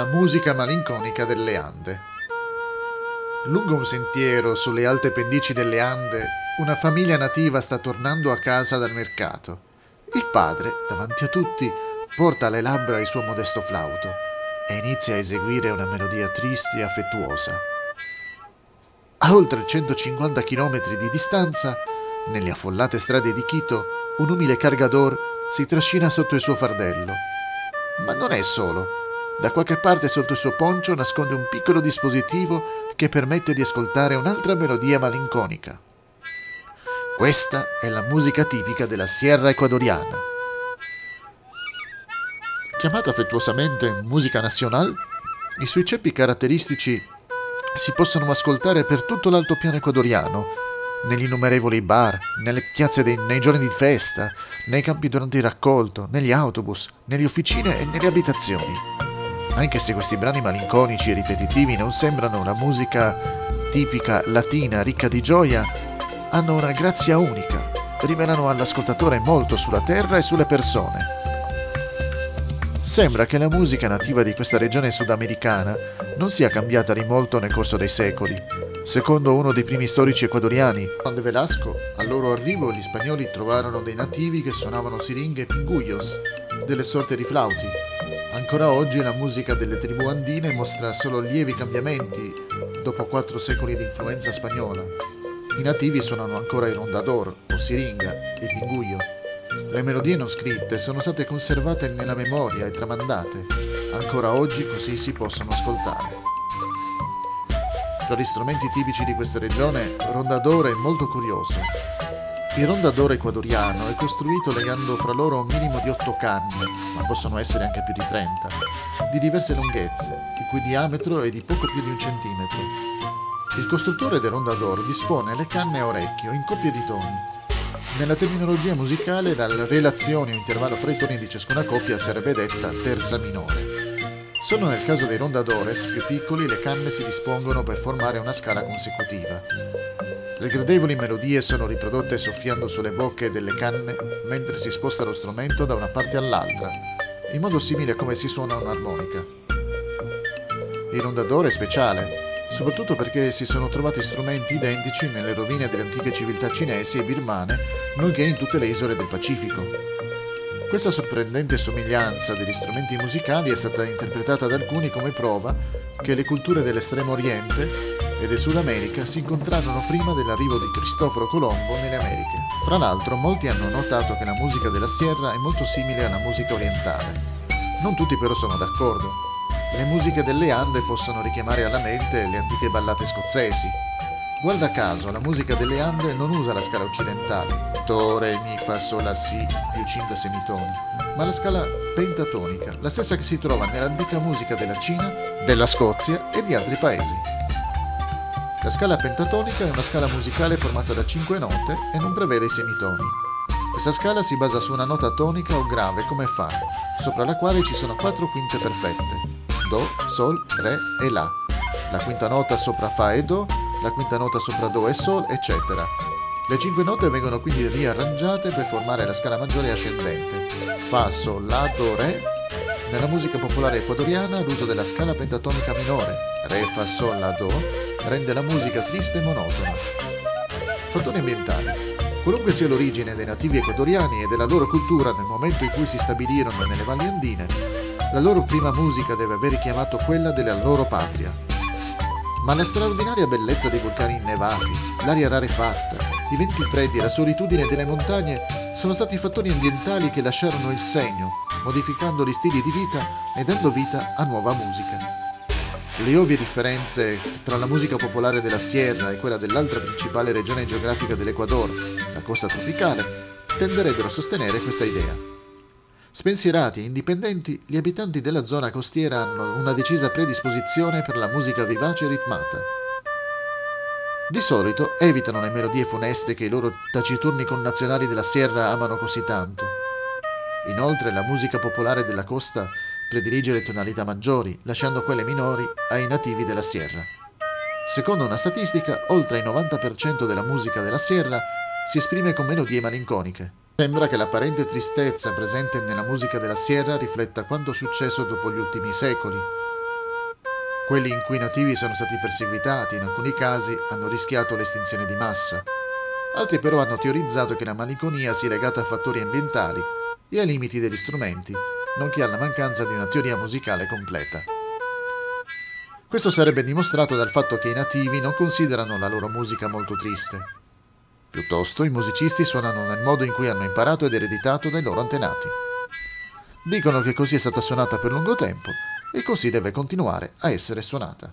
la musica malinconica delle Ande. Lungo un sentiero sulle alte pendici delle Ande, una famiglia nativa sta tornando a casa dal mercato. Il padre, davanti a tutti, porta alle labbra il suo modesto flauto e inizia a eseguire una melodia triste e affettuosa. A oltre 150 km di distanza, nelle affollate strade di Quito, un umile cargador si trascina sotto il suo fardello. Ma non è solo. Da qualche parte sotto il suo poncio nasconde un piccolo dispositivo che permette di ascoltare un'altra melodia malinconica. Questa è la musica tipica della Sierra ecuadoriana. Chiamata affettuosamente musica nazionale, i suoi ceppi caratteristici si possono ascoltare per tutto l'altopiano ecuadoriano, negli innumerevoli bar, nelle piazze dei, nei giorni di festa, nei campi durante il raccolto, negli autobus, nelle officine e nelle abitazioni. Anche se questi brani malinconici e ripetitivi non sembrano una musica tipica latina ricca di gioia, hanno una grazia unica, rivelano all'ascoltatore molto sulla terra e sulle persone. Sembra che la musica nativa di questa regione sudamericana non sia cambiata di molto nel corso dei secoli. Secondo uno dei primi storici ecuadoriani, Juan de Velasco, al loro arrivo gli spagnoli trovarono dei nativi che suonavano siringhe e pinguyos, delle sorte di flauti. Ancora oggi la musica delle tribù andine mostra solo lievi cambiamenti dopo quattro secoli di influenza spagnola. I nativi suonano ancora il rondador o siringa e pinguyo. Le melodie non scritte sono state conservate nella memoria e tramandate. Ancora oggi così si possono ascoltare. Tra gli strumenti tipici di questa regione, rondadore è molto curioso. Il rondadore ecuadoriano è costruito legando fra loro un minimo di 8 canne, ma possono essere anche più di 30, di diverse lunghezze, il cui diametro è di poco più di un centimetro. Il costruttore del rondador dispone le canne a orecchio in coppie di toni nella terminologia musicale la relazione o intervallo fra i toni di ciascuna coppia sarebbe detta terza minore. Solo nel caso dei rondadores più piccoli le canne si dispongono per formare una scala consecutiva. Le gradevoli melodie sono riprodotte soffiando sulle bocche delle canne mentre si sposta lo strumento da una parte all'altra, in modo simile a come si suona un'armonica. Il rondador è speciale, soprattutto perché si sono trovati strumenti identici nelle rovine delle antiche civiltà cinesi e birmane, nonché in tutte le isole del Pacifico. Questa sorprendente somiglianza degli strumenti musicali è stata interpretata da alcuni come prova che le culture dell'estremo oriente e del Sud America si incontrarono prima dell'arrivo di Cristoforo Colombo nelle Americhe. Fra l'altro, molti hanno notato che la musica della Sierra è molto simile alla musica orientale. Non tutti però sono d'accordo. Le musiche delle Ande possono richiamare alla mente le antiche ballate scozzesi. Guarda caso, la musica delle Ande non usa la scala occidentale, Do, Re, Mi, Fa, Sol, La, Si, più 5 semitoni, ma la scala pentatonica, la stessa che si trova nell'antica musica della Cina, della Scozia e di altri paesi. La scala pentatonica è una scala musicale formata da 5 note e non prevede i semitoni. Questa scala si basa su una nota tonica o grave come Fa, sopra la quale ci sono quattro quinte perfette, Do, Sol, Re e La. La quinta nota sopra Fa e Do, la quinta nota sopra Do e Sol, eccetera. Le cinque note vengono quindi riarrangiate per formare la scala maggiore ascendente. Fa, Sol, La, Do, Re. Nella musica popolare ecuadoriana l'uso della scala pentatonica minore, Re, Fa, Sol, La, Do, rende la musica triste e monotona. Fattori ambientali. Qualunque sia l'origine dei nativi ecuadoriani e della loro cultura nel momento in cui si stabilirono nelle valli andine, la loro prima musica deve aver richiamato quella della loro patria. Ma la straordinaria bellezza dei vulcani innevati, l'aria rarefatta, i venti freddi e la solitudine delle montagne sono stati fattori ambientali che lasciarono il segno, modificando gli stili di vita e dando vita a nuova musica. Le ovvie differenze tra la musica popolare della Sierra e quella dell'altra principale regione geografica dell'Ecuador, la costa tropicale, tenderebbero a sostenere questa idea. Spensierati e indipendenti, gli abitanti della zona costiera hanno una decisa predisposizione per la musica vivace e ritmata. Di solito evitano le melodie funeste che i loro taciturni connazionali della Sierra amano così tanto. Inoltre la musica popolare della costa predilige le tonalità maggiori, lasciando quelle minori ai nativi della Sierra. Secondo una statistica, oltre il 90% della musica della Sierra si esprime con melodie malinconiche. Sembra che l'apparente tristezza presente nella musica della Sierra rifletta quanto successo dopo gli ultimi secoli. Quelli in cui i nativi sono stati perseguitati, in alcuni casi, hanno rischiato l'estinzione di massa. Altri però hanno teorizzato che la malinconia sia legata a fattori ambientali e ai limiti degli strumenti, nonché alla mancanza di una teoria musicale completa. Questo sarebbe dimostrato dal fatto che i nativi non considerano la loro musica molto triste. Piuttosto i musicisti suonano nel modo in cui hanno imparato ed ereditato dai loro antenati. Dicono che così è stata suonata per lungo tempo e così deve continuare a essere suonata.